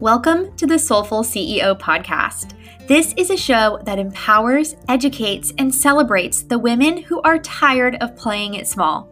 Welcome to the Soulful CEO podcast. This is a show that empowers, educates, and celebrates the women who are tired of playing it small,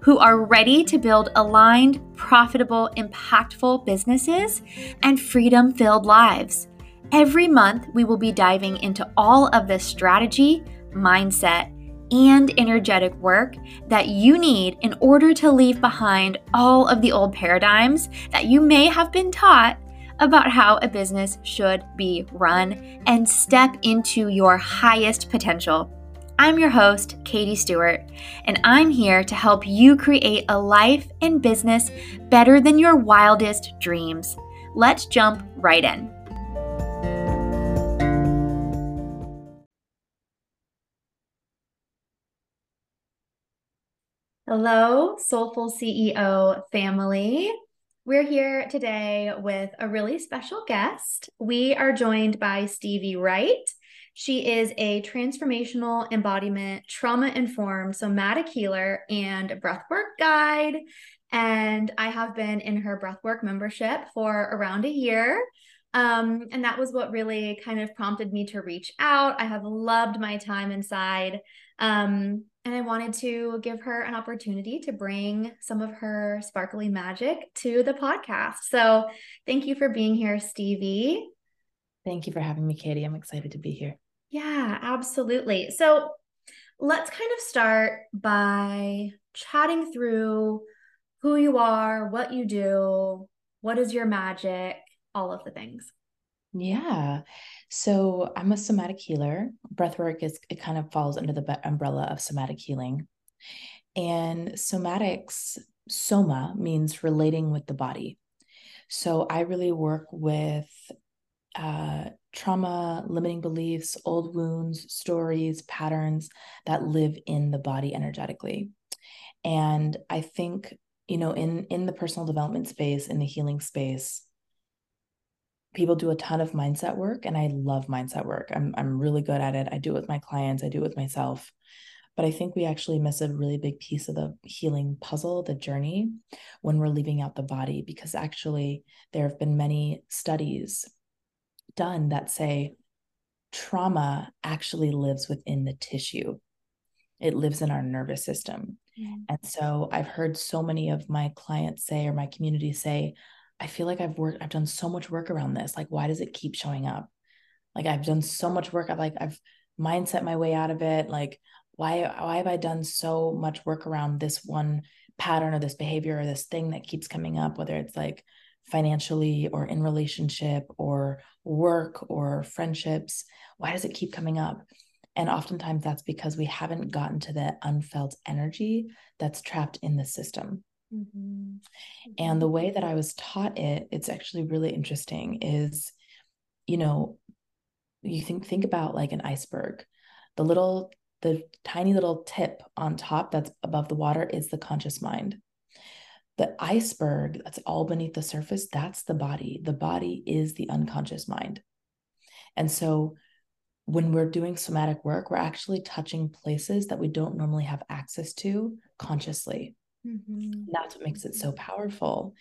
who are ready to build aligned, profitable, impactful businesses and freedom filled lives. Every month, we will be diving into all of the strategy, mindset, and energetic work that you need in order to leave behind all of the old paradigms that you may have been taught about how a business should be run and step into your highest potential. I'm your host, Katy Stuart, and I'm here to help you create a life and business better than your wildest dreams. Let's jump right in. Hello, Soulful CEO family. We're here today with a really special guest. We are joined by Stevie Wright. She is a transformational embodiment, trauma informed somatic healer and breathwork guide. And I have been in her breathwork membership for around a year. Um, and that was what really kind of prompted me to reach out. I have loved my time inside. Um, and I wanted to give her an opportunity to bring some of her sparkly magic to the podcast. So thank you for being here, Stevie. Thank you for having me, Katy. I'm excited to be here. Yeah, absolutely. So let's kind of start by chatting through who you are, what you do, what is your magic, all of the things. Yeah. So I'm a somatic healer. Breathwork is it kind of falls under the umbrella of somatic healing. And somatics, soma means relating with the body. So I really work with uh, trauma, limiting beliefs, old wounds, stories, patterns that live in the body energetically. And I think, you know, in in the personal development space, in the healing space, people do a ton of mindset work and I love mindset work. I'm I'm really good at it. I do it with my clients, I do it with myself. But I think we actually miss a really big piece of the healing puzzle, the journey, when we're leaving out the body, because actually there have been many studies done that say trauma actually lives within the tissue. It lives in our nervous system. Mm. And so I've heard so many of my clients say, or my community say, I feel like I've worked, I've done so much work around this. Like, why does it keep showing up? Like, I've done so much work. I've like, I've mindset my way out of it. Like, why, why have I done so much work around this one pattern or this behavior or this thing that keeps coming up, whether it's like financially or in relationship or work or friendships? Why does it keep coming up? And oftentimes that's because we haven't gotten to the unfelt energy that's trapped in the system. Mm-hmm. And the way that I was taught it, it's actually really interesting, is, you know, you think think about like an iceberg. The little, the tiny little tip on top that's above the water is the conscious mind. The iceberg that's all beneath the surface, that's the body. The body is the unconscious mind. And so when we're doing somatic work, we're actually touching places that we don't normally have access to consciously. Mm-hmm. That's what makes it so powerful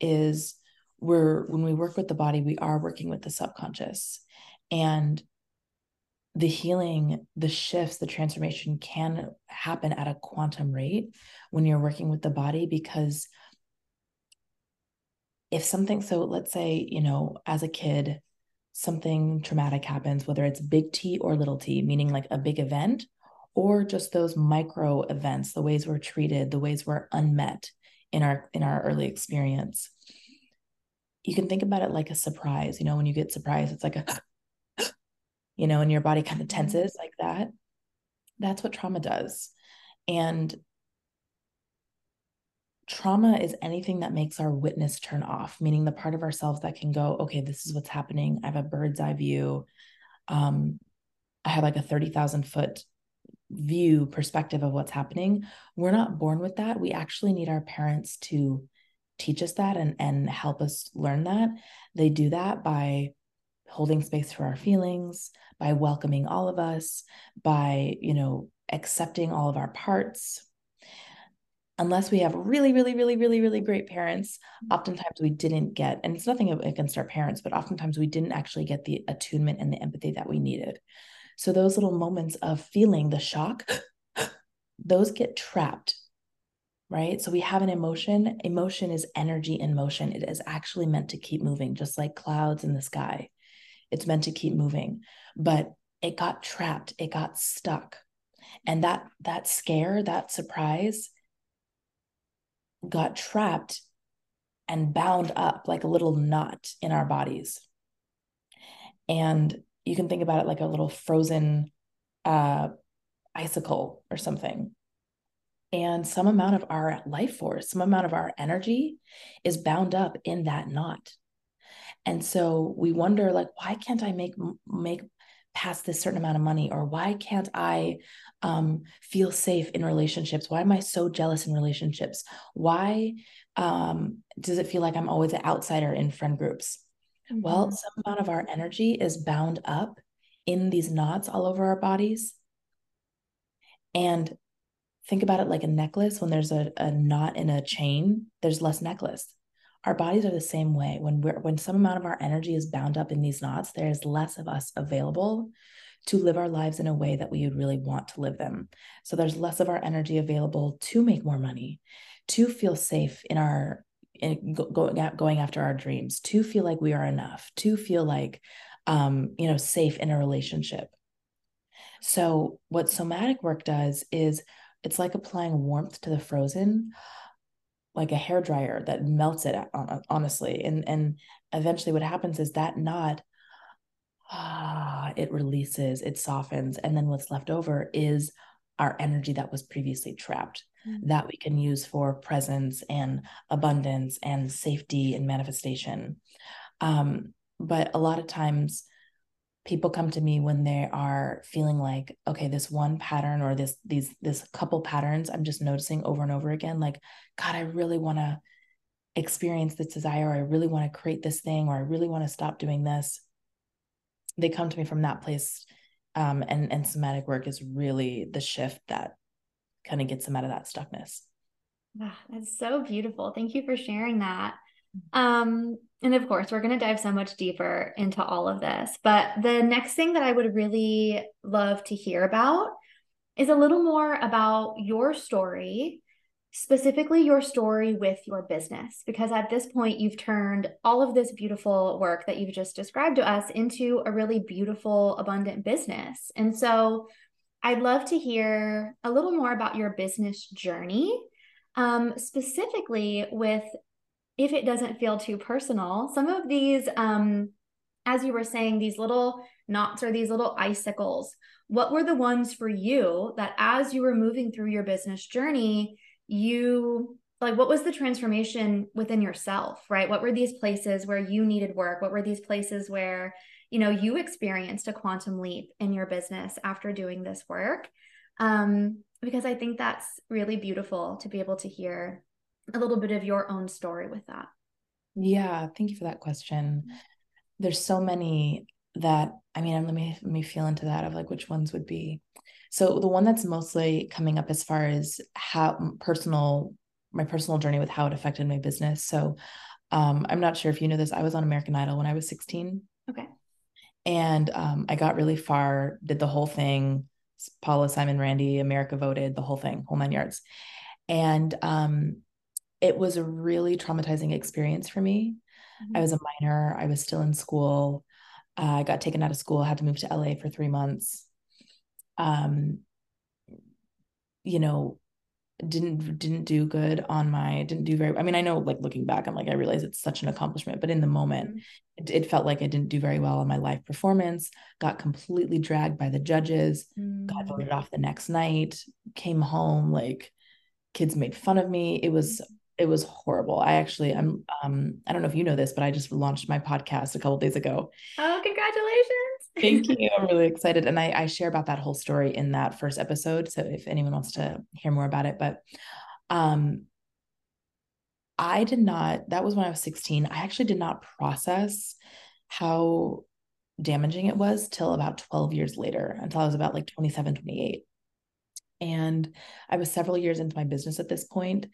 is we're when we work with the body, we are working with the subconscious. And the healing, the shifts, the transformation can happen at a quantum rate when you're working with the body because if something so let's say, you know, as a kid, something traumatic happens, whether it's big T or little t, meaning like a big event or just those micro events the ways we're treated the ways we're unmet in our in our early experience. You can think about it like a surprise you know when you get surprised it's like a you know and your body kind of mm-hmm. tenses like that. That's what trauma does. And trauma is anything that makes our witness turn off meaning the part of ourselves that can go okay this is what's happening. I have a bird's eye view. Um i have like a 30,000 foot view perspective of what's happening. We're not born with that. We actually need our parents to teach us that and and help us learn that. They do that by holding space for our feelings by welcoming all of us by you know accepting all of our parts. Unless we have really, really, really, really, really great parents, oftentimes we didn't get, and it's nothing against our parents, but oftentimes we didn't actually get the attunement and the empathy that we needed. So those little moments of feeling the shock, those get trapped, right? So we have an emotion. Emotion is energy in motion. It is actually meant to keep moving, just like clouds in the sky. It's meant to keep moving, but it got trapped. It got stuck. And that that scare, that surprise got trapped and bound up like a little knot in our bodies. And you can think about it like a little frozen uh, icicle or something. And some amount of our life force, some amount of our energy is bound up in that knot. And so we wonder like why can't I make make past this certain amount of money or why can't i um, feel safe in relationships why am i so jealous in relationships why um, does it feel like i'm always an outsider in friend groups mm-hmm. well some amount of our energy is bound up in these knots all over our bodies. And think about it like a necklace. When there's a, a knot in a chain there's less necklace. Our bodies are the same way. When we're when some amount of our energy is bound up in these knots there's less of us available to live our lives in a way that we would really want to live them. So there's less of our energy available to make more money to feel safe in our going going after our dreams to feel like we are enough to feel like um you know safe in a relationship. So what somatic work does is it's like applying warmth to the frozen like a hair dryer that melts it honestly. And and eventually what happens is that knot ah it releases it softens. And then what's left over is our energy that was previously trapped mm-hmm. that we can use for presence and abundance and safety and manifestation um, but a lot of times people come to me when they are feeling like okay this one pattern or this these this couple patterns i'm just noticing over and over again like god i really want to experience this desire or i really want to create this thing or i really want to stop doing this they come to me from that place um, and and somatic work is really the shift that kind of gets them out of that stuckness. Wow, that's so beautiful. Thank you for sharing that. Um and of course, we're going to dive so much deeper into all of this. But the next thing that I would really love to hear about is a little more about your story, specifically your story with your business. Because at this point, you've turned all of this beautiful work that you've just described to us into a really beautiful, abundant business. And so I'd love to hear a little more about your business journey. Um, specifically with if it doesn't feel too personal, some of these, um, as you were saying, these little knots or these little icicles, what were the ones for you that as you were moving through your business journey, you like what was the transformation within yourself, right? What were these places where you needed work? What were these places where, you know, you experienced a quantum leap in your business after doing this work? Um, because I think that's really beautiful to be able to hear a little bit of your own story with that. Yeah, thank you for that question. There's so many that I mean, let me let me feel into that of like which ones would be. So the one that's mostly coming up as far as how personal my personal journey with how it affected my business. So um, I'm not sure if you know this. I was on American Idol when I was 16. Okay. And um, I got really far, did the whole thing. Paula, Simon, Randy, America voted, the whole thing, whole nine yards. And um, it was a really traumatizing experience for me. Mm-hmm. I was a minor, I was still in school. Uh, I got taken out of school, had to move to LA for three months. Um, you know, didn't didn't do good on my didn't do very i mean i know like looking back i'm like i realize it's such an accomplishment but in the moment mm-hmm. it, it, felt like i didn't do very well on my live performance got completely dragged by the judges mm-hmm. got mm. voted off the next night came home like kids made fun of me it was it was horrible. I actually, I'm, um, I don't know if you know this, but I just launched my podcast a couple days ago. Oh, congratulations! Thank you. I'm really excited, and I, I share about that whole story in that first episode. So if anyone wants to hear more about it, but, um, I did not. That was when I was 16. I actually did not process how damaging it was till about 12 years later, until I was about like 27, 28. And I was several years into my business at this point,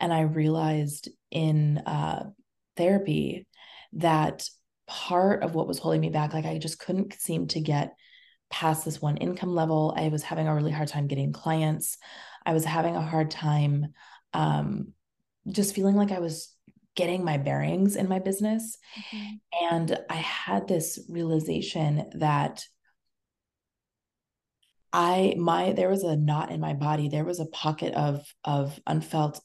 and I realized in uh, therapy that part of what was holding me back, like I just couldn't seem to get past this one income level. I was having a really hard time getting clients. I was having a hard time um, just feeling like I was getting my bearings in my business. Mm-hmm. And I had this realization that I my there was a knot in my body. There was a pocket of of unfelt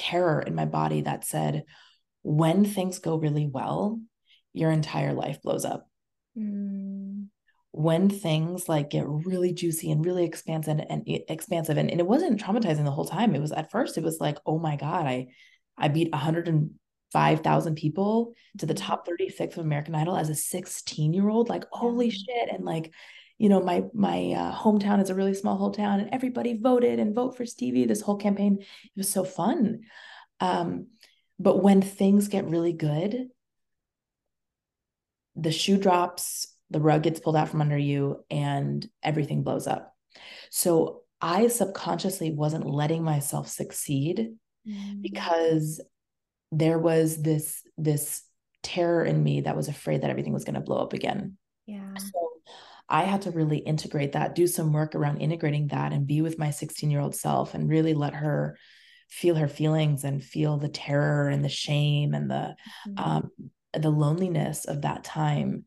terror in my body that said, when things go really well, your entire life blows up. Mm. When things like get really juicy and really expansive and, and expansive, and, and it wasn't traumatizing the whole time. It was at first, it was like, oh my God, I I beat 105,000 people to the mm-hmm. top 36 of American Idol as a 16 year old. Like, holy shit. And like, you know, my my uh, hometown is a really small hometown, and everybody voted and vote for Stevie. This whole campaign, it was so fun. Um, but when things get really good, the shoe drops, the rug gets pulled out from under you, and everything blows up. So I subconsciously wasn't letting myself succeed mm. because there was this this terror in me that was afraid that everything was going to blow up again. Yeah. So I had to really integrate that, do some work around integrating that and be with my 16 year old self and really let her feel her feelings and feel the terror and the shame and the mm-hmm. um, the loneliness of that time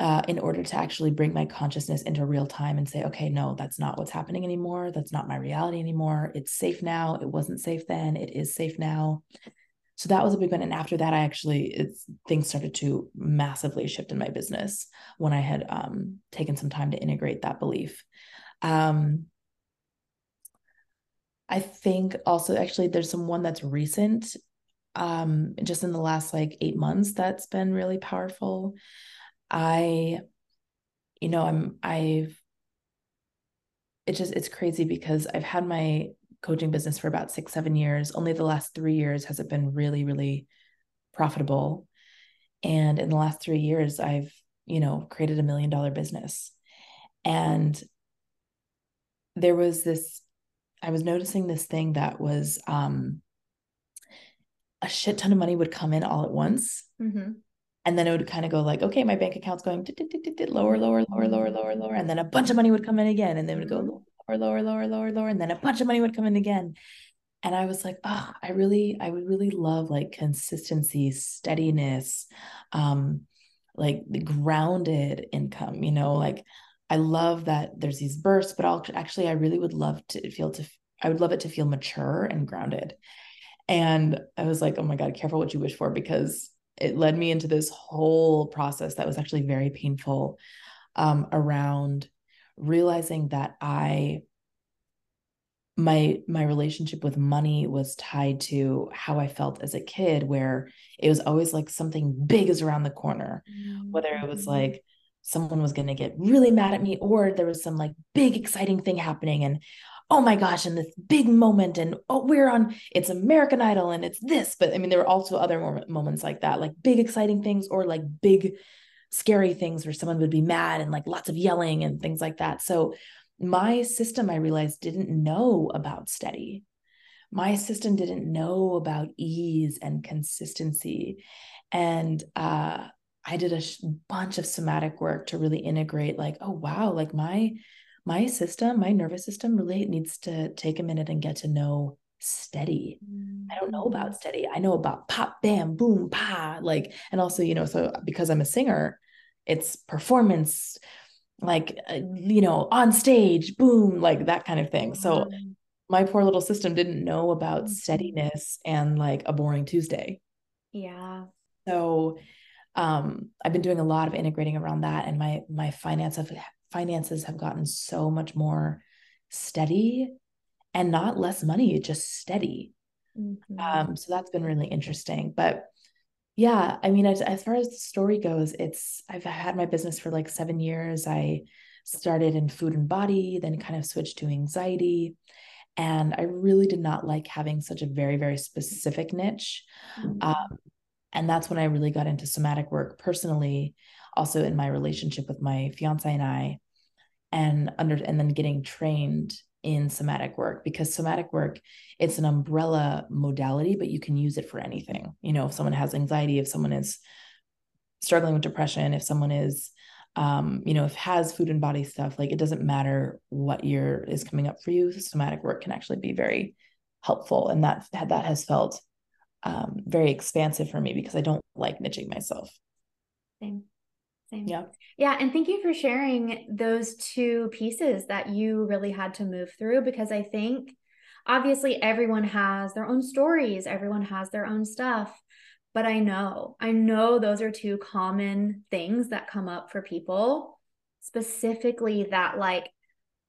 uh, in order to actually bring my consciousness into real time and say okay no that's not what's happening anymore. That's not my reality anymore. It's safe now. It wasn't safe then. It is safe now so that was a big one. And after that i actually it's things started to massively shift in my business when i had um, taken some time to integrate that belief. Um, i think also actually there's some one that's recent um, just in the last like eight months that's been really powerful. I you know i'm i've it just it's crazy because i've had my coaching business for about six, seven years. Only the last three years has it been really, really profitable. And in the last three years, I've, you know, created a million dollar business. And there was this, I was noticing this thing that was um, a shit ton of money would come in all at once. Mm-hmm. And then it would kind of go like, okay, my bank account's going lower, lower, lower, lower, lower, lower. And then a bunch of money would come in again. And then it would go lower, lower, lower, lower, and then a bunch of money would come in again. And I was like, oh, I really, I would really love like consistency, steadiness, um, like the grounded income, you know, like I love that there's these bursts, but I'll actually, I really would love to feel to, I would love it to feel mature and grounded. And I was like, oh my God, careful what you wish for, because it led me into this whole process that was actually very painful um, around realizing that I my my relationship with money was tied to how I felt as a kid where it was always like something big is around the corner mm-hmm. whether it was mm-hmm. like someone was going to get really mad at me or there was some like big exciting thing happening and oh my gosh and this big moment and oh we're on it's American Idol and it's this but I mean there were also other moments like that like big exciting things or like big scary things where someone would be mad and like lots of yelling and things like that. So my system, I realized, didn't know about steady. My system didn't know about ease and consistency. And uh, I did a sh- bunch of somatic work to really integrate, like, oh, wow, like my my system, my nervous system really needs to take a minute and get to know steady. I don't know about mm. steady. I know about pop, bam, boom, pa. Like, and also, you know, so because I'm a singer, it's performance like uh, you know on stage boom like that kind of thing. So my poor little system didn't know about mm-hmm. steadiness and like a boring tuesday. Yeah. So um i've been doing a lot of integrating around that and my my finance of finances have gotten so much more steady and not less money just steady. Mm-hmm. um so that's been really interesting. But yeah i mean as, as far as the story goes it's i've had my business for like seven years i started in food and body then kind of switched to anxiety and i really did not like having such a very very specific niche mm-hmm. um, and that's when i really got into somatic work personally also in my relationship with my fiance and i and under and then getting trained in somatic work because somatic work it's an umbrella modality but you can use it for anything you know if someone has anxiety if someone is struggling with depression if someone is um, you know, if has food and body stuff, like it doesn't matter what year is coming up for you, somatic work can actually be very helpful. And that that has felt um, very expansive for me because I don't like niching myself. Same. Same. Yeah. Yeah. And thank you for sharing those two pieces that you really had to move through because I think obviously everyone has their own stories, everyone has their own stuff but I know, I know those are two common things that come up for people, specifically that like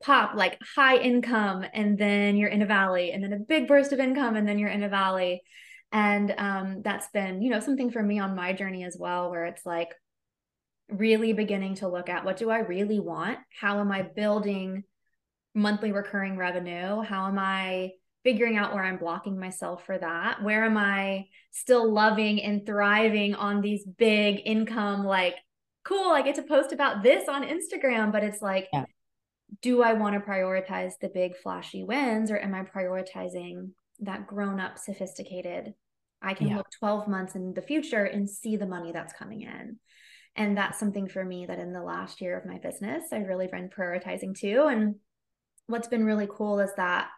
pop, like high income, and then you're in a valley, and then a big burst of income, and then you're in a valley. And um, that's been, you know, something for me on my journey as well, where it's like really beginning to look at what do I really want? How am I building monthly recurring revenue? How am I figuring out where I'm blocking myself for that. Where am I still loving and thriving on these big income, like, cool, I get to post about this on Instagram, but it's like, yeah. do I want to prioritize the big flashy wins or am I prioritizing that grown up, sophisticated? I can yeah. look 12 months in the future and see the money that's coming in. And that's something for me that in the last year of my business, I've really been prioritizing too. And what's been really cool is that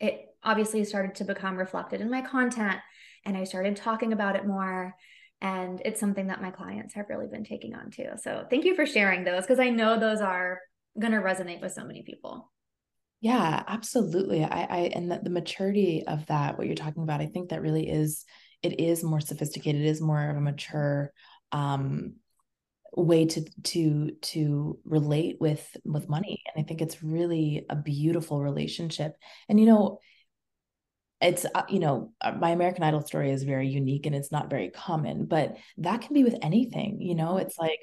it obviously started to become reflected in my content and I started talking about it more. And it's something that my clients have really been taking on too. So thank you for sharing those because I know those are going to resonate with so many people. Yeah, absolutely. I, I and the, the maturity of that, what you're talking about, I think that really is it is more sophisticated, it is more of a mature um way to to to relate with with money. And i think it's really a beautiful relationship. And you know it's uh, you know uh, my american idol story is very unique and it's not very common but that can be with anything you know? It's like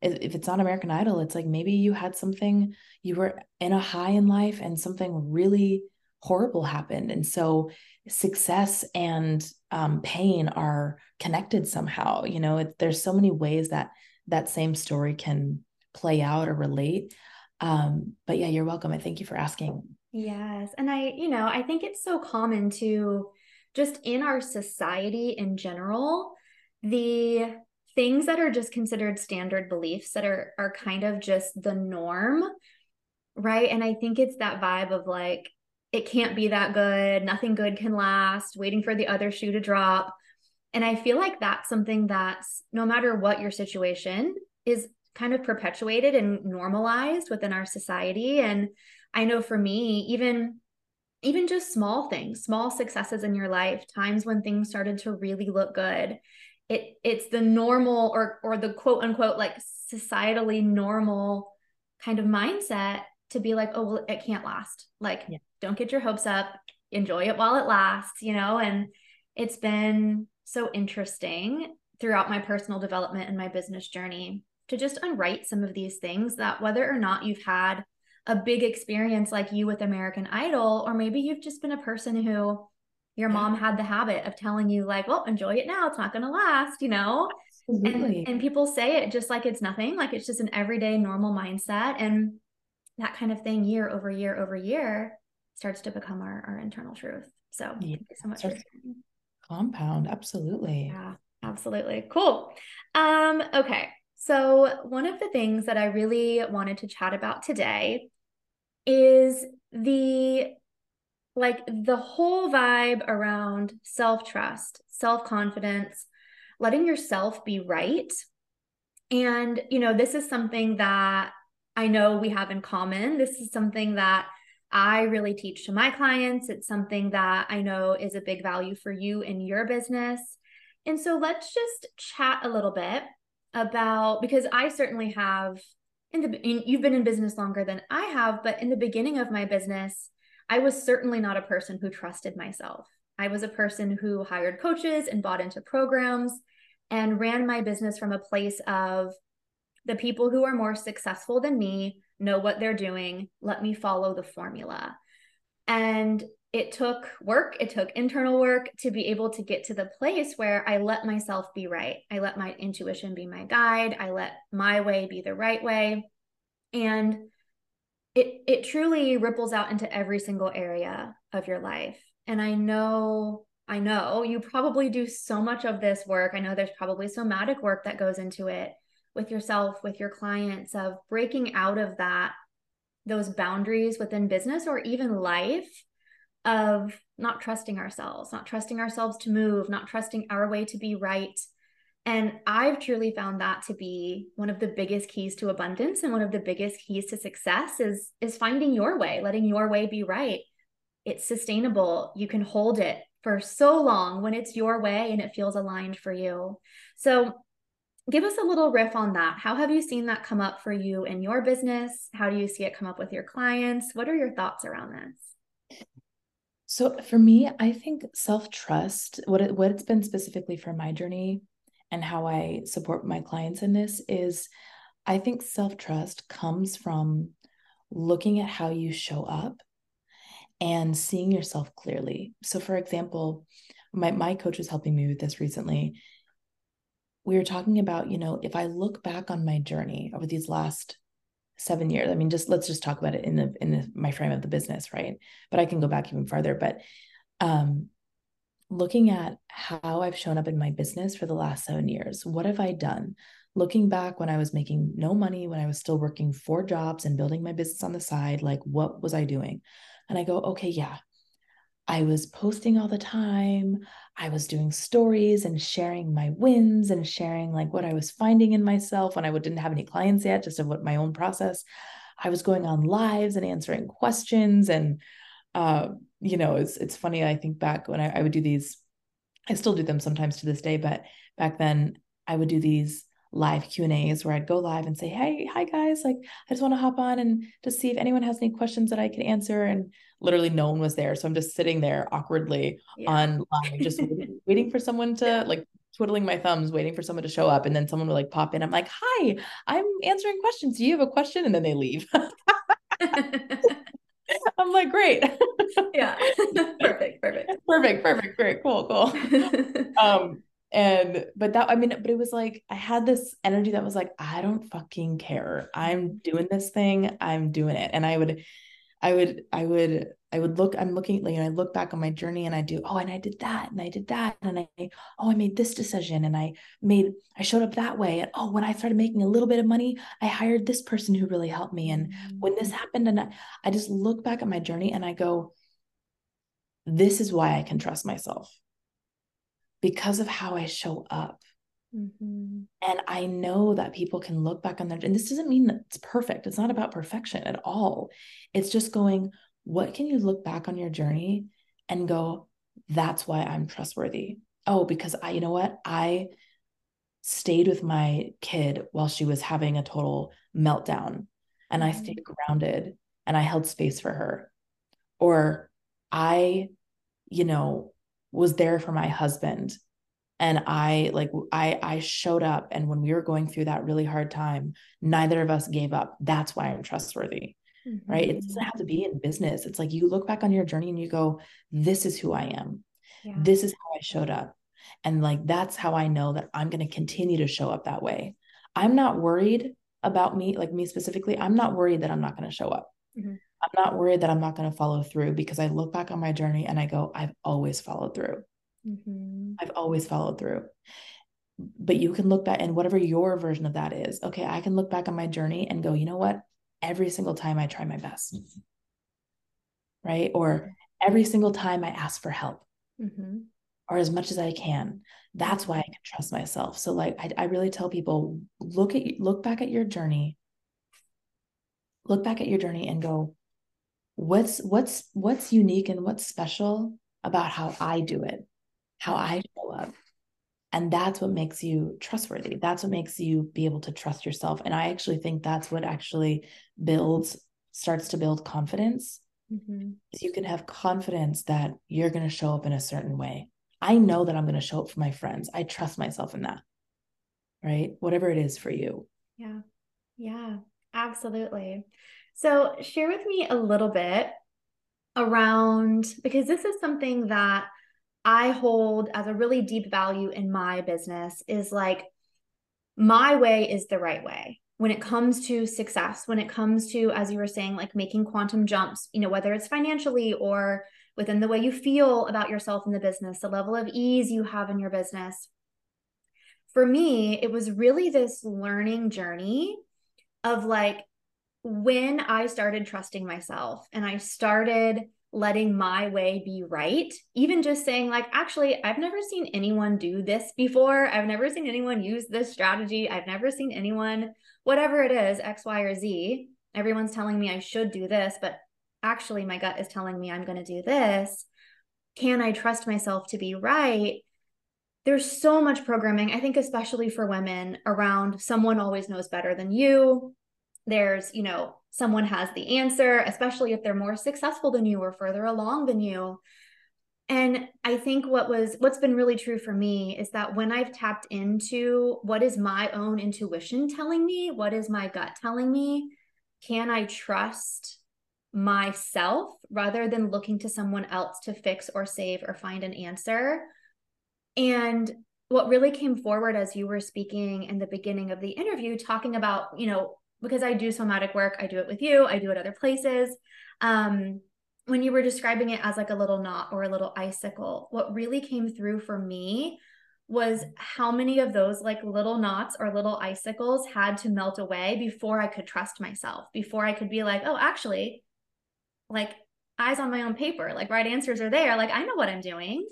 if it's on american idol it's like maybe you had something you were in a high in life and something really horrible happened. And so success and um, pain are connected somehow you know? It, there's so many ways that that same story can play out or relate. Um, but yeah, you're welcome. And thank you for asking. Yes. And I, you know, I think it's so common to just in our society in general, the things that are just considered standard beliefs that are are kind of just the norm, right? And I think it's that vibe of like it can't be that good, nothing good can last, waiting for the other shoe to drop. And I feel like that's something that's no matter what your situation is kind of perpetuated and normalized within our society. And I know for me, even even just small things, small successes in your life, times when things started to really look good. It it's the normal or or the quote unquote like societally normal kind of mindset to be like, oh well, it can't last. Like, yeah. don't get your hopes up, enjoy it while it lasts, you know, and it's been so interesting throughout my personal development and my business journey to just unwrite some of these things that whether or not you've had a big experience like you with American Idol, or maybe you've just been a person who your mom had the habit of telling you, like, well, enjoy it now, it's not going to last, you know? And, and people say it just like it's nothing, like it's just an everyday normal mindset. And that kind of thing, year over year over year, starts to become our, our internal truth. So, yeah. thank you so much compound absolutely. Yeah absolutely. Cool. Um okay so one of the things that i really wanted to chat about today is the like the whole vibe around self-trust self-confidence letting yourself be right. And you know this is something that i know we have in common. This is something that I really teach to my clients. It's something that I know is a big value for you in your business. And so let's just chat a little bit about because I certainly have in the you've been in business longer than I have, but in the beginning of my business, I was certainly not a person who trusted myself. I was a person who hired coaches and bought into programs and ran my business from a place of the people who are more successful than me know what they're doing. Let me follow the formula. And it took work, it took internal work to be able to get to the place where I let myself be right. I let my intuition be my guide. I let my way be the right way. And it it truly ripples out into every single area of your life. And I know I know you probably do so much of this work. I know there's probably somatic work that goes into it with yourself, with your clients of breaking out of that those boundaries within business or even life of not trusting ourselves, not trusting ourselves to move, not trusting our way to be right. And I've truly found that to be one of the biggest keys to abundance and one of the biggest keys to success is is finding your way, letting your way be right. It's sustainable. You can hold it for so long when it's your way and it feels aligned for you. So give us a little riff on that. How have you seen that come up for you in your business? How do you see it come up with your clients? What are your thoughts around this? So for me, I think self-trust, what it, what it's been specifically for my journey and how I support my clients in this is I think self-trust comes from looking at how you show up and seeing yourself clearly. So for example, my my coach was helping me with this recently we were talking about, you know, if I look back on my journey over these last seven years, I mean, just let's just talk about it in the in the, my frame of the business, right? But I can go back even farther. But um, looking at how I've shown up in my business for the last seven years, what have I done? Looking back when I was making no money, when I was still working four jobs and building my business on the side, like what was I doing? And I go, okay, yeah, I was posting all the time. I was doing stories and sharing my wins and sharing like what I was finding in myself when I didn't have any clients yet, just of what my own process. I was going on lives and answering questions. And, uh, you know, it's, it's funny. I think back when I, I would do these, I still do them sometimes to this day, but back then I would do these live Q and A's where I'd go live and say, Hey, hi guys, like I just want to hop on and just see if anyone has any questions that I can answer. And literally no one was there. So I'm just sitting there awkwardly yeah. on live, just waiting, waiting, for someone to yeah. like twiddling my thumbs, waiting for someone to show up. And then someone would like pop in. I'm like, hi, I'm answering questions. Do you have a question? And then they leave. I'm like, great. yeah. perfect. Perfect. Perfect. Perfect. Great. Cool. Cool. um, and but that i mean but it was like i had this energy that was like i don't fucking care. I'm doing this thing. I'm doing it. And i would i would i would i would look i'm looking like i look back on my journey and i do oh and i did that and i did that and i oh i made this decision and i made i showed up that way. And oh when i started making a little bit of money i hired this person who really helped me. And when this mm-hmm. happened and I, I just look back at my journey and i go this is why i can trust myself because of how I show up. Mm-hmm. And I know that people can look back on their, and this doesn't mean that it's perfect. It's not about perfection at all. It's just going, what can you look back on your journey and go, that's why I'm trustworthy? Oh, because I, you know what? I stayed with my kid while she was having a total meltdown and I stayed mm-hmm. grounded and I held space for her. Or I, you know, was there for my husband and i like i i showed up and when we were going through that really hard time neither of us gave up that's why i'm trustworthy mm-hmm. right it doesn't mm-hmm. have to be in business it's like you look back on your journey and you go this is who i am yeah. this is how i showed up and like that's how i know that i'm going to continue to show up that way i'm not worried about me like me specifically i'm not worried that i'm not going to show up mm-hmm. I'm not worried that I'm not going to follow through because I look back on my journey and I go, I've always followed through. Mm-hmm. I've always followed through. But you can look back and whatever your version of that is, okay, I can look back on my journey and go, you know what? Every single time I try my best. Mm-hmm. Right. Or every single time I ask for help. Mm-hmm. Or as much as I can. That's why I can trust myself. So like I, I really tell people, look at look back at your journey. Look back at your journey and go, what's what's what's unique and what's special about how I do it, how I show up. And that's what makes you trustworthy. That's what makes you be able to trust yourself. And I actually think that's what actually builds, starts to build confidence. Mm-hmm. You can have confidence that you're going to show up in a certain way. I know that I'm going to show up for my friends. I trust myself in that. Right? Whatever it is for you. Yeah. Yeah, absolutely. So, share with me a little bit around because this is something that I hold as a really deep value in my business is like my way is the right way, when it comes to success, when it comes to, as you were saying, like making quantum jumps, you know, whether it's financially or within the way you feel about yourself in the business, the level of ease you have in your business. For me, it was really this learning journey of like when I started trusting myself and I started letting my way be right, even just saying, like, actually, I've never seen anyone do this before. I've never seen anyone use this strategy. I've never seen anyone whatever it is, X, Y, or Z, everyone's telling me I should do this, but actually my gut is telling me I'm going to do this. Can I trust myself to be right? There's so much programming, I think, especially for women, around someone always knows better than you. There's, you know, someone has the answer, especially if they're more successful than you or further along than you. And I think what was what's been really true for me is that when I've tapped into what is my own intuition telling me, what is my gut telling me, can I trust myself rather than looking to someone else to fix or save or find an answer? And what really came forward as you were speaking in the beginning of the interview, talking about, you know, because I do somatic work, I do it with you, I do it other places. Um, when you were describing it as like a little knot or a little icicle, what really came through for me was how many of those like little knots or little icicles had to melt away before I could trust myself, before I could be like, oh, actually, like eyes on my own paper, like right answers are there. Like I know what I'm doing.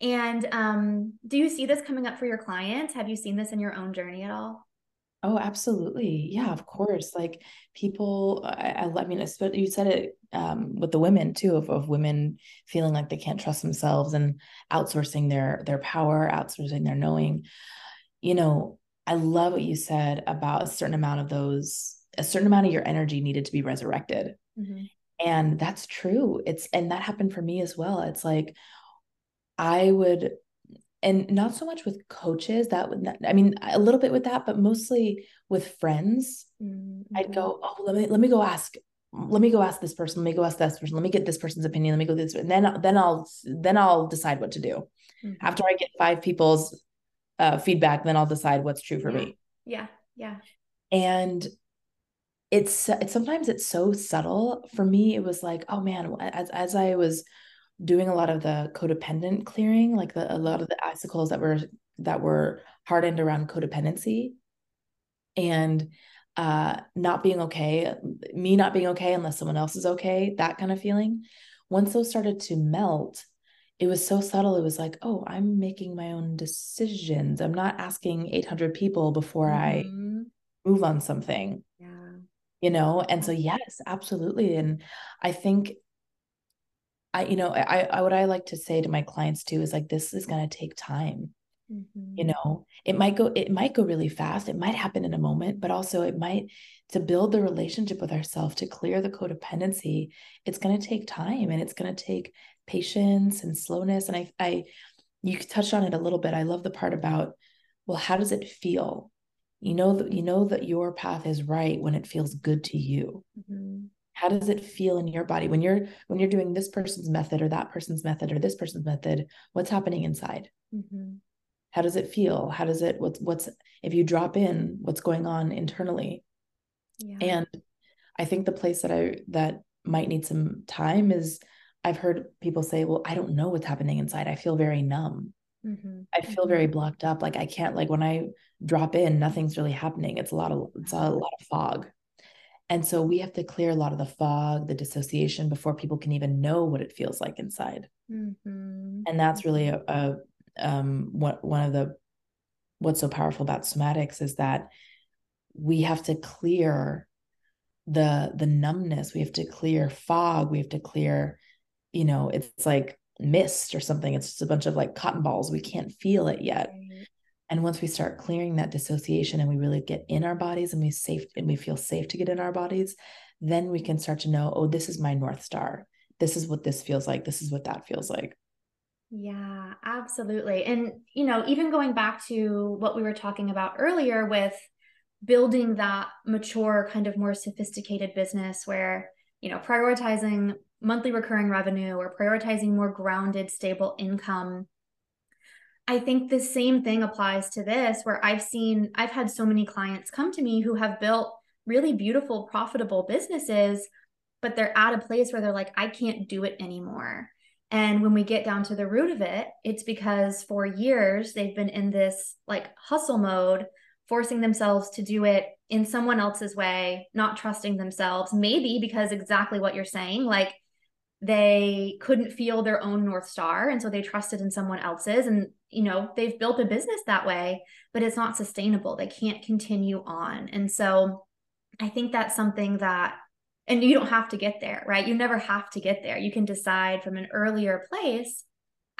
And um, do you see this coming up for your clients? Have you seen this in your own journey at all? Oh, absolutely. Yeah, of course. Like people, I, I mean, you said it um, with the women too, of, of women feeling like they can't trust themselves and outsourcing their their power, outsourcing their knowing. You know, I love what you said about a certain amount of those, a certain amount of your energy needed to be resurrected. Mm-hmm. And that's true. It's and that happened for me as well. It's like I would and not so much with coaches that would not, i mean a little bit with that but mostly with friends mm-hmm. i'd go oh let me let me go ask let me go ask this person let me go ask this person let me get this person's opinion let me go this and then then i'll then i'll decide what to do mm-hmm. after i get five people's uh, feedback then i'll decide what's true for yeah. me yeah yeah and it's it's sometimes it's so subtle for me it was like oh man as as i was doing a lot of the codependent clearing, like the, a lot of the icicles that were that were hardened around codependency and uh not being okay, me not being okay unless someone else is okay, that kind of feeling. Once those started to melt, it was so subtle. It was like, oh, I'm making my own decisions. I'm not asking 800 people before mm-hmm. I move on something. Yeah. You know, and so yes, absolutely. And I think I, you know, I, I, what I like to say to my clients too is like, this is going to take time. Mm-hmm. You know, it might go, it might go really fast. It might happen in a moment, but also it might to build the relationship with ourselves, to clear the codependency. It's going to take time and it's going to take patience and slowness. And I, I, you touched on it a little bit. I love the part about, well, how does it feel? You know that you know that your path is right when it feels good to you. Mm-hmm how does it feel in your body when you're when you're doing this person's method or that person's method or this person's method what's happening inside mm-hmm. how does it feel how does it what's what's if you drop in what's going on internally yeah. and i think the place that i that might need some time is i've heard people say well i don't know what's happening inside i feel very numb mm-hmm. i feel very mm-hmm. blocked up like i can't like when i drop in nothing's really happening it's a lot of it's a lot of fog and so we have to clear a lot of the fog, the dissociation before people can even know what it feels like inside. Mm-hmm. And that's really a, a um, what one of the what's so powerful about somatics is that we have to clear the the numbness. We have to clear fog. We have to clear, you know, it's like mist or something. It's just a bunch of like cotton balls. We can't feel it yet. And once we start clearing that dissociation and we really get in our bodies and we safe and we feel safe to get in our bodies, then we can start to know, oh, this is my North Star. This is what this feels like. This is what that feels like. Yeah, absolutely. And, you know, even going back to what we were talking about earlier with building that mature, kind of more sophisticated business where, you know, prioritizing monthly recurring revenue or prioritizing more grounded, stable income I think the same thing applies to this, where I've seen, I've had so many clients come to me who have built really beautiful, profitable businesses, but they're at a place where they're like, I can't do it anymore. And when we get down to the root of it, it's because for years they've been in this like hustle mode, forcing themselves to do it in someone else's way, not trusting themselves, maybe because exactly what you're saying, like they couldn't feel their own north star and so they trusted in someone else's and you know they've built a business that way but it's not sustainable. They can't continue on. And so i think that's something that and you don't have to get there right? You never have to get there. You can decide from an earlier place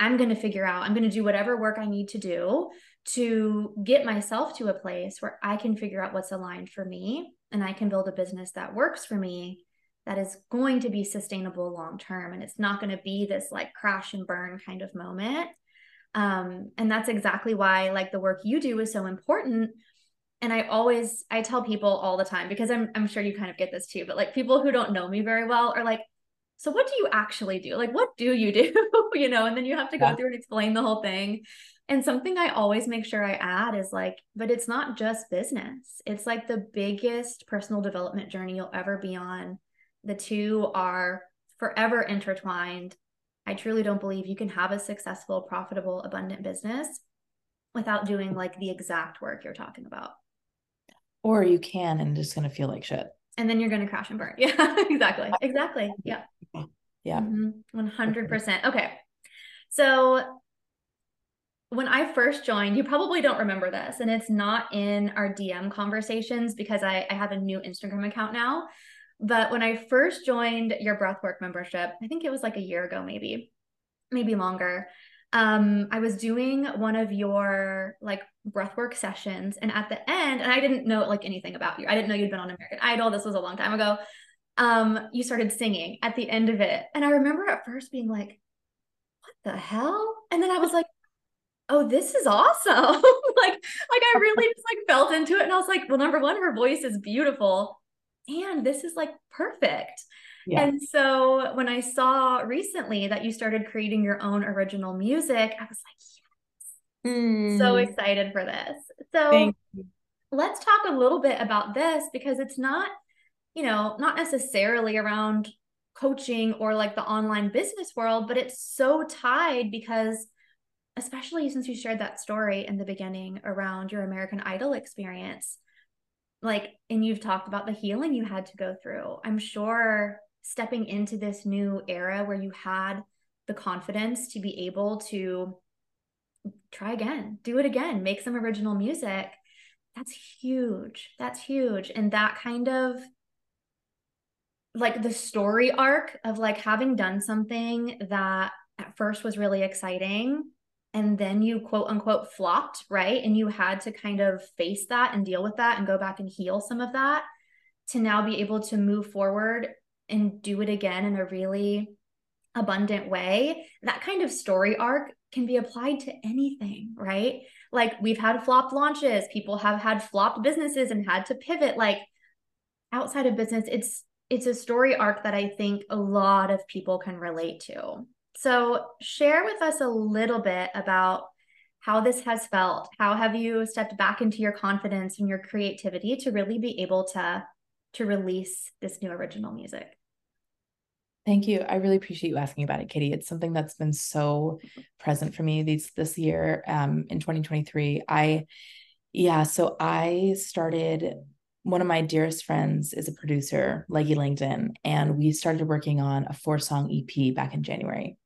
i'm going to figure out i'm going to do whatever work i need to do to get myself to a place where i can figure out what's aligned for me and i can build a business that works for me that is going to be sustainable long term and it's not going to be this like crash and burn kind of moment. Um, and that's exactly why like the work you do is so important. And i always i tell people all the time because i'm i'm sure you kind of get this too but like people who don't know me very well are like so what do you actually do? Like what do you do? You know and then you have to go through and explain the whole thing. And something i always make sure i add is like but it's not just business. It's like the biggest personal development journey you'll ever be on the two are forever intertwined. I truly don't believe you can have a successful, profitable, abundant business without doing like the exact work you're talking about. Or you can and just going to feel like shit. And then you're going to crash and burn. Yeah, exactly. Exactly. Yeah. Yeah. Mm-hmm. 100%. Okay. So when I first joined, you probably don't remember this, and it's not in our DM conversations because I, I have a new Instagram account now. But when I first joined your breathwork membership, I think it was like a year ago, maybe, maybe longer. Um, I was doing one of your like breathwork sessions, and at the end, and I didn't know like anything about you. I didn't know you'd been on American Idol. This was a long time ago. Um, you started singing at the end of it, and I remember at first being like, "What the hell?" And then I was like, oh this is awesome like like i really just like felt into it and i was like well number one her voice is beautiful and this is like perfect. Yeah. And so when I saw recently that you started creating your own original music, I was like, yes, mm. so excited for this. So let's talk a little bit about this because it's not, you know, not necessarily around coaching or like the online business world, but it's so tied because especially since you shared that story in the beginning around your American Idol experience like and you've talked about the healing you had to go through. I'm sure stepping into this new era where you had the confidence to be able to try again do it again make some original music that's huge. That's huge. And that kind of like the story arc of like having done something that at first was really exciting and then you quote unquote flopped, right? And you had to kind of face that and deal with that and go back and heal some of that to now be able to move forward and do it again in a really abundant way. That kind of story arc can be applied to anything, right? Like we've had flopped launches, people have had flopped businesses and had to pivot like outside of business it's it's a story arc that I think a lot of people can relate to. So, share with us a little bit about how this has felt. How have you stepped back into your confidence and your creativity to really be able to to release this new original music? Thank you. I really appreciate you asking about it, Katy. It's something that's been so present for me these this year um, in 2023. I yeah, so I started one of my dearest friends is a producer, Leggy Langdon, and we started working on a four song EP back in January.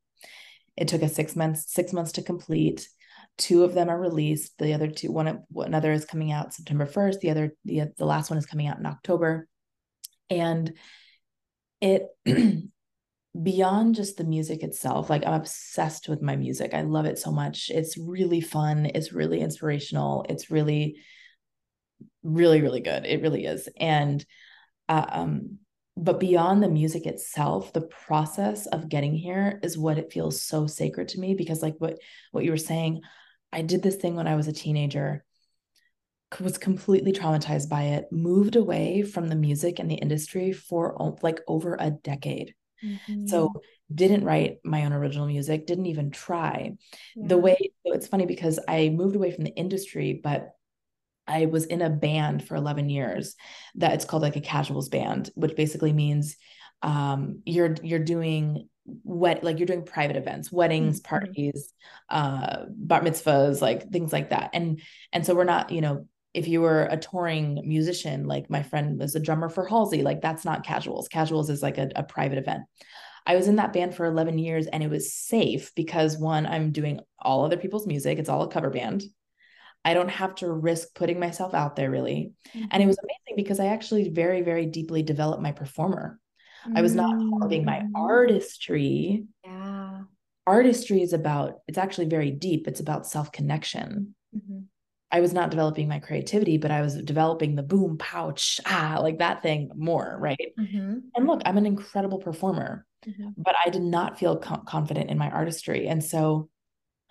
It took us six months six months to complete. Two of them are released. The other two, one another is coming out September first. The other the the last one is coming out in October, and it beyond just the music itself like i'm obsessed with my music i love it so much it's really fun it's really inspirational it's really really really good it really is and uh, um but beyond the music itself the process of getting here is what it feels so sacred to me because like what what you were saying i did this thing when i was a teenager was completely traumatized by it moved away from the music and the industry for like over a decade Mm-hmm. So didn't write my own original music, didn't even try. Yeah. The way it's funny because I moved away from the industry, but I was in a band for 11 years that it's called like a casuals band, which basically means um, you're you're doing what like you're doing private events weddings mm-hmm. parties uh bar mitzvahs like things like that. And and so we're not you know if you were a touring musician like my friend was a drummer for halsey like that's not casuals. Casuals is like a, a private event. I was in that band for 11 years and it was safe because one i'm doing all other people's music. It's all a cover band i don't have to risk putting myself out there really mm-hmm. and it mm-hmm. was amazing because i actually very very deeply developed my performer I was not following my mm-hmm. artistry. Yeah. Artistry is about, it's actually very deep. It's about self connection. Mm-hmm. I was not developing my creativity, but I was developing the boom, pouch, ah, like that thing more. Right. Mm-hmm. And look, I'm an incredible performer, mm-hmm. but I did not feel co- confident in my artistry. And so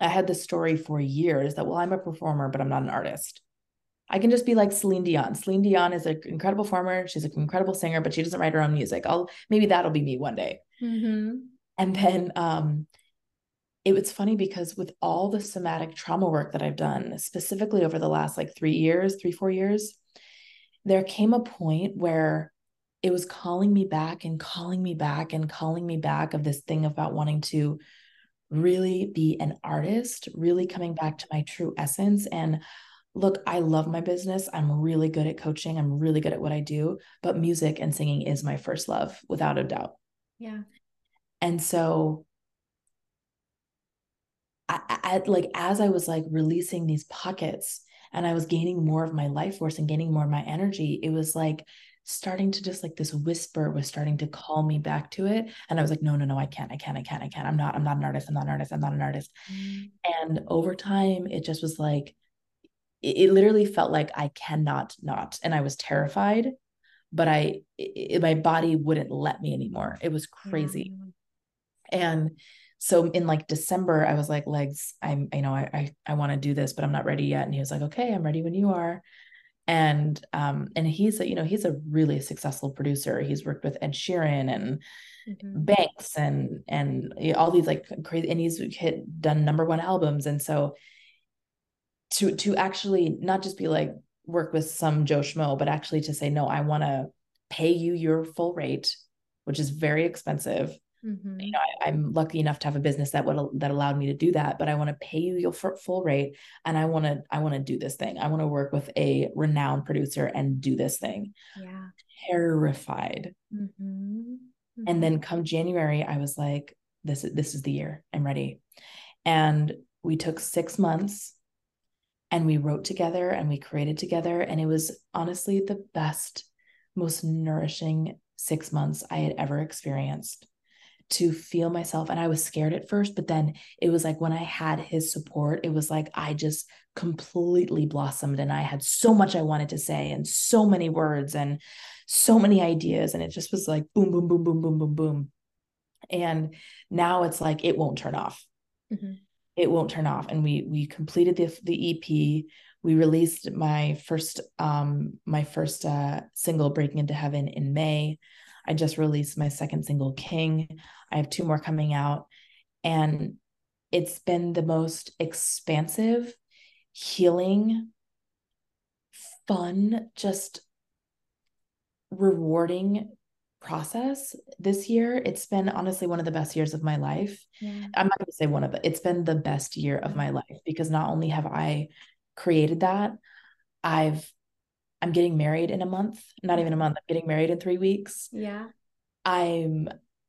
I had this story for years that, well, I'm a performer, but I'm not an artist. I can just be like Celine Dion. Celine Dion is an incredible performer. She's an incredible singer, but she doesn't write her own music. I'll maybe that'll be me one day. Mm-hmm. And then um, it was funny because with all the somatic trauma work that I've done, specifically over the last like three years, three, four years, there came a point where it was calling me back and calling me back and calling me back of this thing about wanting to really be an artist, really coming mm-hmm. back to my true essence. And look, I love my business. I'm really good at coaching. I'm really good at what I do, but music and singing is my first love without a doubt. Yeah. And so I, I like as I was like releasing these pockets and I was gaining more of my life force and gaining more of my energy, it was like starting to just like this whisper was starting to call me back to it. And I was like, no, no, no, I can't, I can't, I can't, I can't. I'm not, I'm not an artist. I'm not an artist. I'm not an artist. Mm. And over time, it just was like, it, literally felt like I cannot not. And I was terrified, but I, it, my body wouldn't let me anymore. It was crazy. Yeah. And so in like December, I was like, legs, I'm, you know, I, I, I want to do this, but I'm not ready yet. And he was like, okay, I'm ready when you are. And, um, and he's a, you know, he's a really successful producer. He's worked with Ed Sheeran and, Mm-hmm. Banks and and all these like crazy and he's hit done number one albums and so to to actually not just be like work with some Joe Schmo, but actually to say, no, I want to pay you your full rate, which is very expensive. Mm-hmm. You know, I, am lucky enough to have a business that would that allowed me to do that, but I want to pay you your full rate, and I want to I want to do this thing. I want to work with a renowned producer and do this thing. Yeah, terrified. Mm-hmm. Mm-hmm. And then come January, I was like, this is this is the year. I'm ready. And we took six months and we wrote together and we created together. And it was honestly the best, most nourishing six months I had ever experienced to feel myself. And I was scared at first, but then it was like when I had his support, it was like I just completely blossomed and I had so much I wanted to say and so many words and so many ideas. And it just was like boom, boom, boom, boom, boom, boom, boom. And now it's like it won't turn off. Mm-hmm it won't turn off and we we completed the the ep we released my first um my first uh single breaking into heaven in may i just released my second single king i have two more coming out and it's been the most expansive healing fun just rewarding process this year. It's been honestly one of the best years of my life. Yeah. I'm not going to say one of the, it's been the best year of my life because not only have I created that, I've, I'm getting married in a month, not even a month, I'm getting married in three weeks. Yeah. I'm,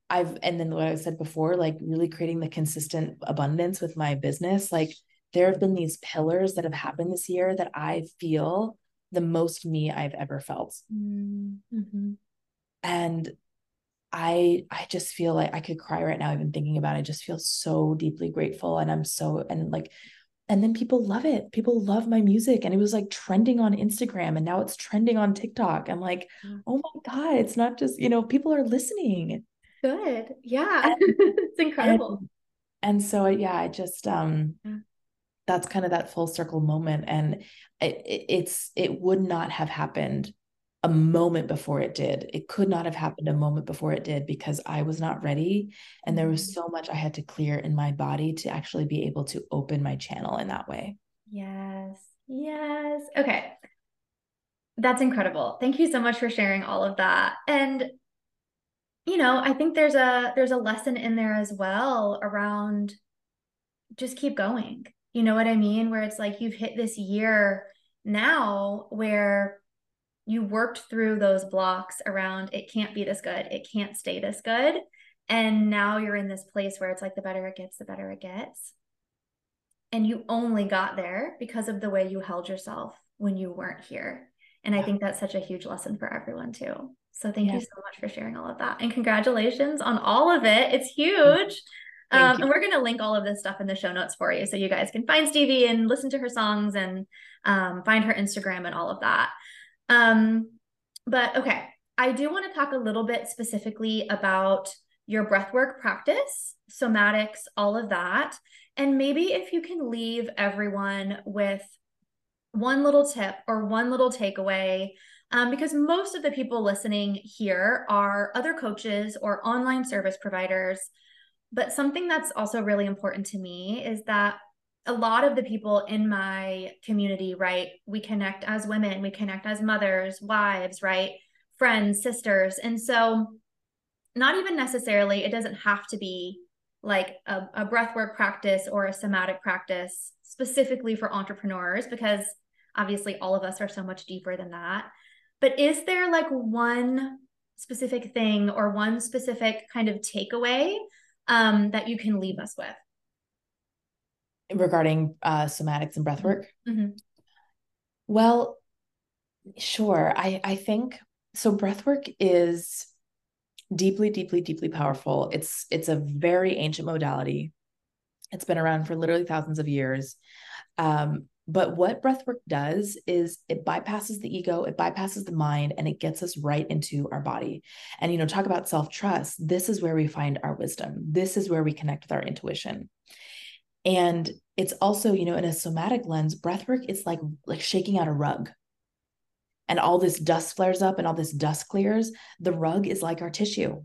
I've, and then what I said before, like really creating the consistent abundance with my business. Like there have been these pillars that have happened this year that I feel the most me I've ever felt. Mm-hmm and i i just feel like i could cry right now even thinking about it i just feel so deeply grateful and i'm so and like and then people love it. People love my music and it was like trending on instagram and now it's trending on tiktok. I'm like mm. oh my god it's not just you know people are listening. Good. Yeah. And, it's incredible. and, and, so yeah i just um yeah. that's kind of that full circle moment and it, it, it's it would not have happened a moment before it did. It could not have happened a moment before it did because I was not ready. And there was Mm-hmm. so much I had to clear in my body to actually be able to open my channel in that way. Yes. Yes. Okay. That's incredible. Thank you so much for sharing all of that. And you know, I think there's a there's a lesson in there as well around just keep going. You know what I mean? Where it's like you've hit this year now where you worked through those blocks around it can't be this good, it can't stay this good. And now you're in this place where it's like the better it gets, the better it gets. And you only got there because of the way you held yourself when you weren't here. And I think that's such a huge lesson for everyone too. So thank you so much for sharing all of that. And congratulations on all of it. It's huge. Um, and we're going to link all of this stuff in the show notes for you so you guys can find Stevie and listen to her songs and um, find her Instagram and all of that. Um, but okay, I do want to talk a little bit specifically about your breathwork practice, somatics, all of that. And maybe if you can leave everyone with one little tip or one little takeaway, um, because most of the people listening here are other coaches or online service providers. But something that's also really important to me is that a lot of the people in my community, right? We connect as women, we connect as mothers, wives, right? Friends, sisters. And so, not even necessarily, it doesn't have to be like a, a breathwork practice or a somatic practice specifically for entrepreneurs, because obviously all of us are so much deeper than that. But is there like one specific thing or one specific kind of takeaway um, that you can leave us with? Regarding uh, somatics and breath work. Mhm. Well, sure. I, I think so. Breath work is deeply, deeply, deeply powerful. It's it's a very ancient modality. It's been around for literally thousands of years. Um, but what breathwork does is it bypasses the ego, it bypasses the mind, and it gets us right into our body. And, you know, talk about self trust. This is where we find our wisdom. This is where we connect with our intuition. And it's also, you know, in a somatic lens, breathwork is like like shaking out a rug. And all this dust flares up and all this dust clears. The rug is like our tissue.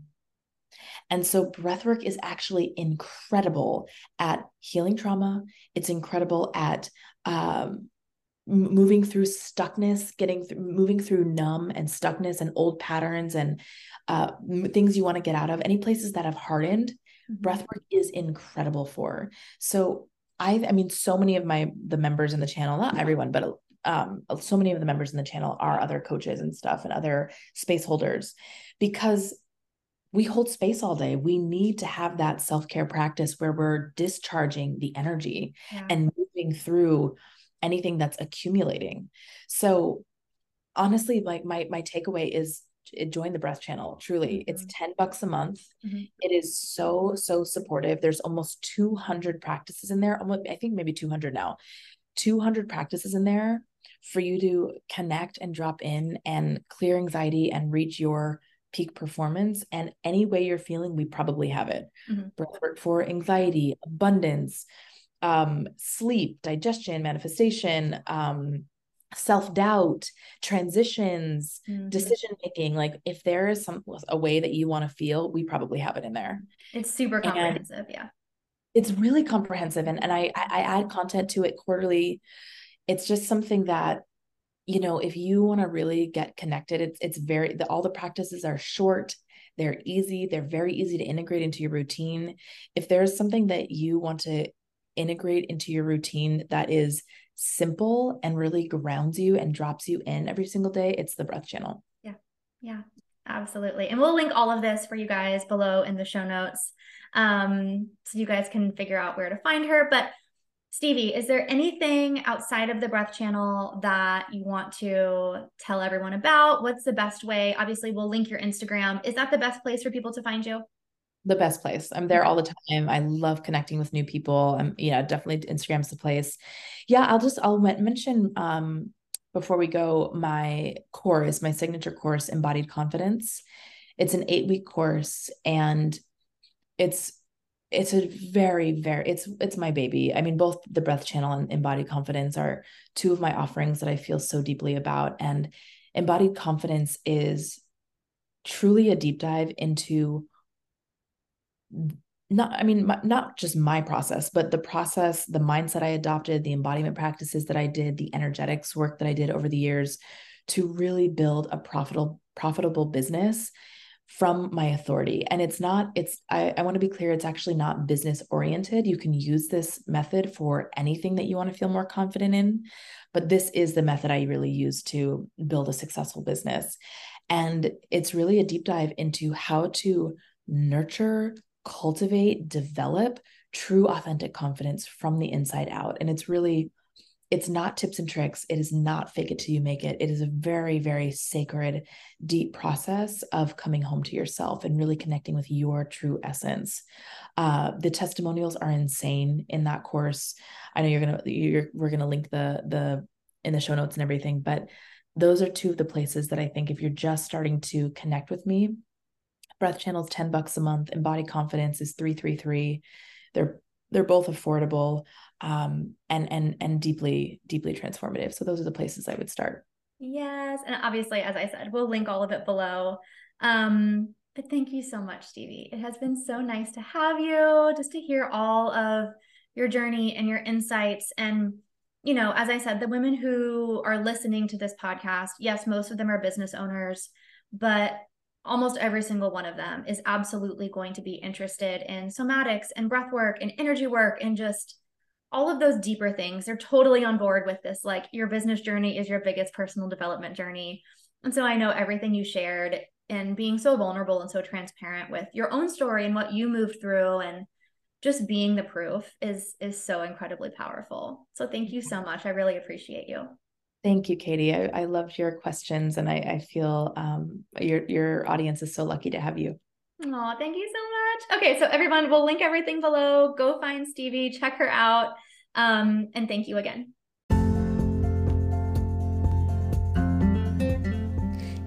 And so breathwork is actually incredible at healing trauma. It's incredible at um, moving through stuckness, getting through, moving through numb and stuckness and old patterns and uh, things you want to get out of. Any places that have hardened, Mhm. breathwork is incredible for. So I, I mean, so many of my the members in the channel, not everyone, but um, so many of the members in the channel are other coaches and stuff and other space holders because we hold space all day. We need to have that self care practice where we're discharging the energy Yeah. and moving through anything that's accumulating. So honestly, like my my takeaway is join the breath channel. Truly, it's Mhm. 10 bucks a month. Mhm. It is so, so supportive. There's almost 200 practices in there. Almost, I think maybe 200 now. 200 practices in there for you to connect and drop in and clear anxiety and reach your peak performance. And any way you're feeling, we probably have it. Mhm. Breathwork for anxiety, abundance, um, sleep, digestion, manifestation, um, self doubt, transitions, Mhm. decision making. Like if there is some a way that you want to feel, we probably have it in there. It's super And- comprehensive. Yeah. It's really comprehensive, and and I I I add content to it quarterly. It's just something that you know if you want to really get connected, it's it's very the, all the practices are short. They're easy. They're very easy to integrate into your routine. If there's something that you want to integrate into your routine that is simple and really grounds you and drops you in every single day, it's the breath channel. Yeah, Yeah. absolutely. And we'll link all of this for you guys below in the show notes. Um, so you guys can figure out where to find her. But Stevie, is there anything outside of the breath channel that you want to tell everyone about? What's the best way? Obviously, we'll link your Instagram. Is that the best place for people to find you? The best place. I'm there all the time. I love connecting with new people. I'm yeah, definitely Instagram's the place. Yeah, I'll just I'll mention um before we go my course, my signature course Embodied Confidence. It's an 8-week course and it's it's a very very it's it's my baby. I mean both the breath channel and embodied confidence are two of my offerings that I feel so deeply about and embodied confidence is truly a deep dive into not i mean not just my process but the process the mindset i adopted the embodiment practices that i did the energetics work that i did over the years to really build a profitable profitable business from my authority. And it's not it's i, I want to be clear it's actually not business oriented. You can use this method for anything that you want to feel more confident in but this is the method i really use to build a successful business. And it's really a deep dive into how to nurture cultivate develop true authentic confidence from the inside out and it's really it's not tips and tricks. It is not fake it till you make it. It is a very, very sacred, deep process of coming home to yourself and really connecting with your true essence. Uh, the testimonials are insane in that course. I know you're gonna you're we're gonna link the the in the show notes and everything, but those are two of the places that I think if you're just starting to connect with me, Breath Channel's 10 bucks a month, Embody Confidence is 333. They're they're both affordable um, and and and deeply deeply transformative. So those are the places I would start. Yes, and obviously, as I said, we'll link all of it below. Um, but thank you so much, Stevie. It has been so nice to have you, just to hear all of your journey and your insights. And you know, as I said, the women who are listening to this podcast, yes, most of them are business owners, but almost every single one of them is absolutely going to be interested in somatics and breath work and energy work and just all of those deeper things. They're totally on board with this like your business journey is your biggest personal development journey. And so i know everything you shared and being so vulnerable and so transparent with your own story and what you moved through and just being the proof is is so incredibly powerful. So thank you so much. I really appreciate you Thank you, Katy. I, I loved your questions, and I, I feel um, your your audience is so lucky to have you. Oh, thank you so much. Okay, so everyone, we'll link everything below. Go find Stevie, check her out. Um, and thank you again.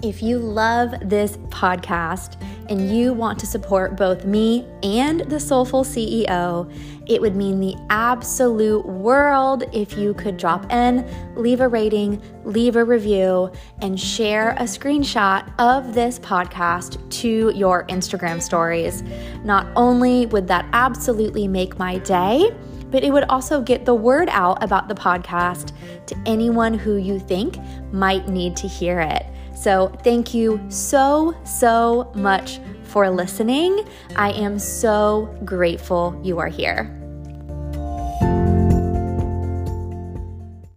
If you love this podcast and you want to support both me and the Soulful CEO, it would mean the absolute world if you could drop in, leave a rating, leave a review, and share a screenshot of this podcast to your Instagram stories. Not only would that absolutely make my day, but it would also get the word out about the podcast to anyone who you think might need to hear it. So, thank you so, so much for listening. I am so grateful you are here.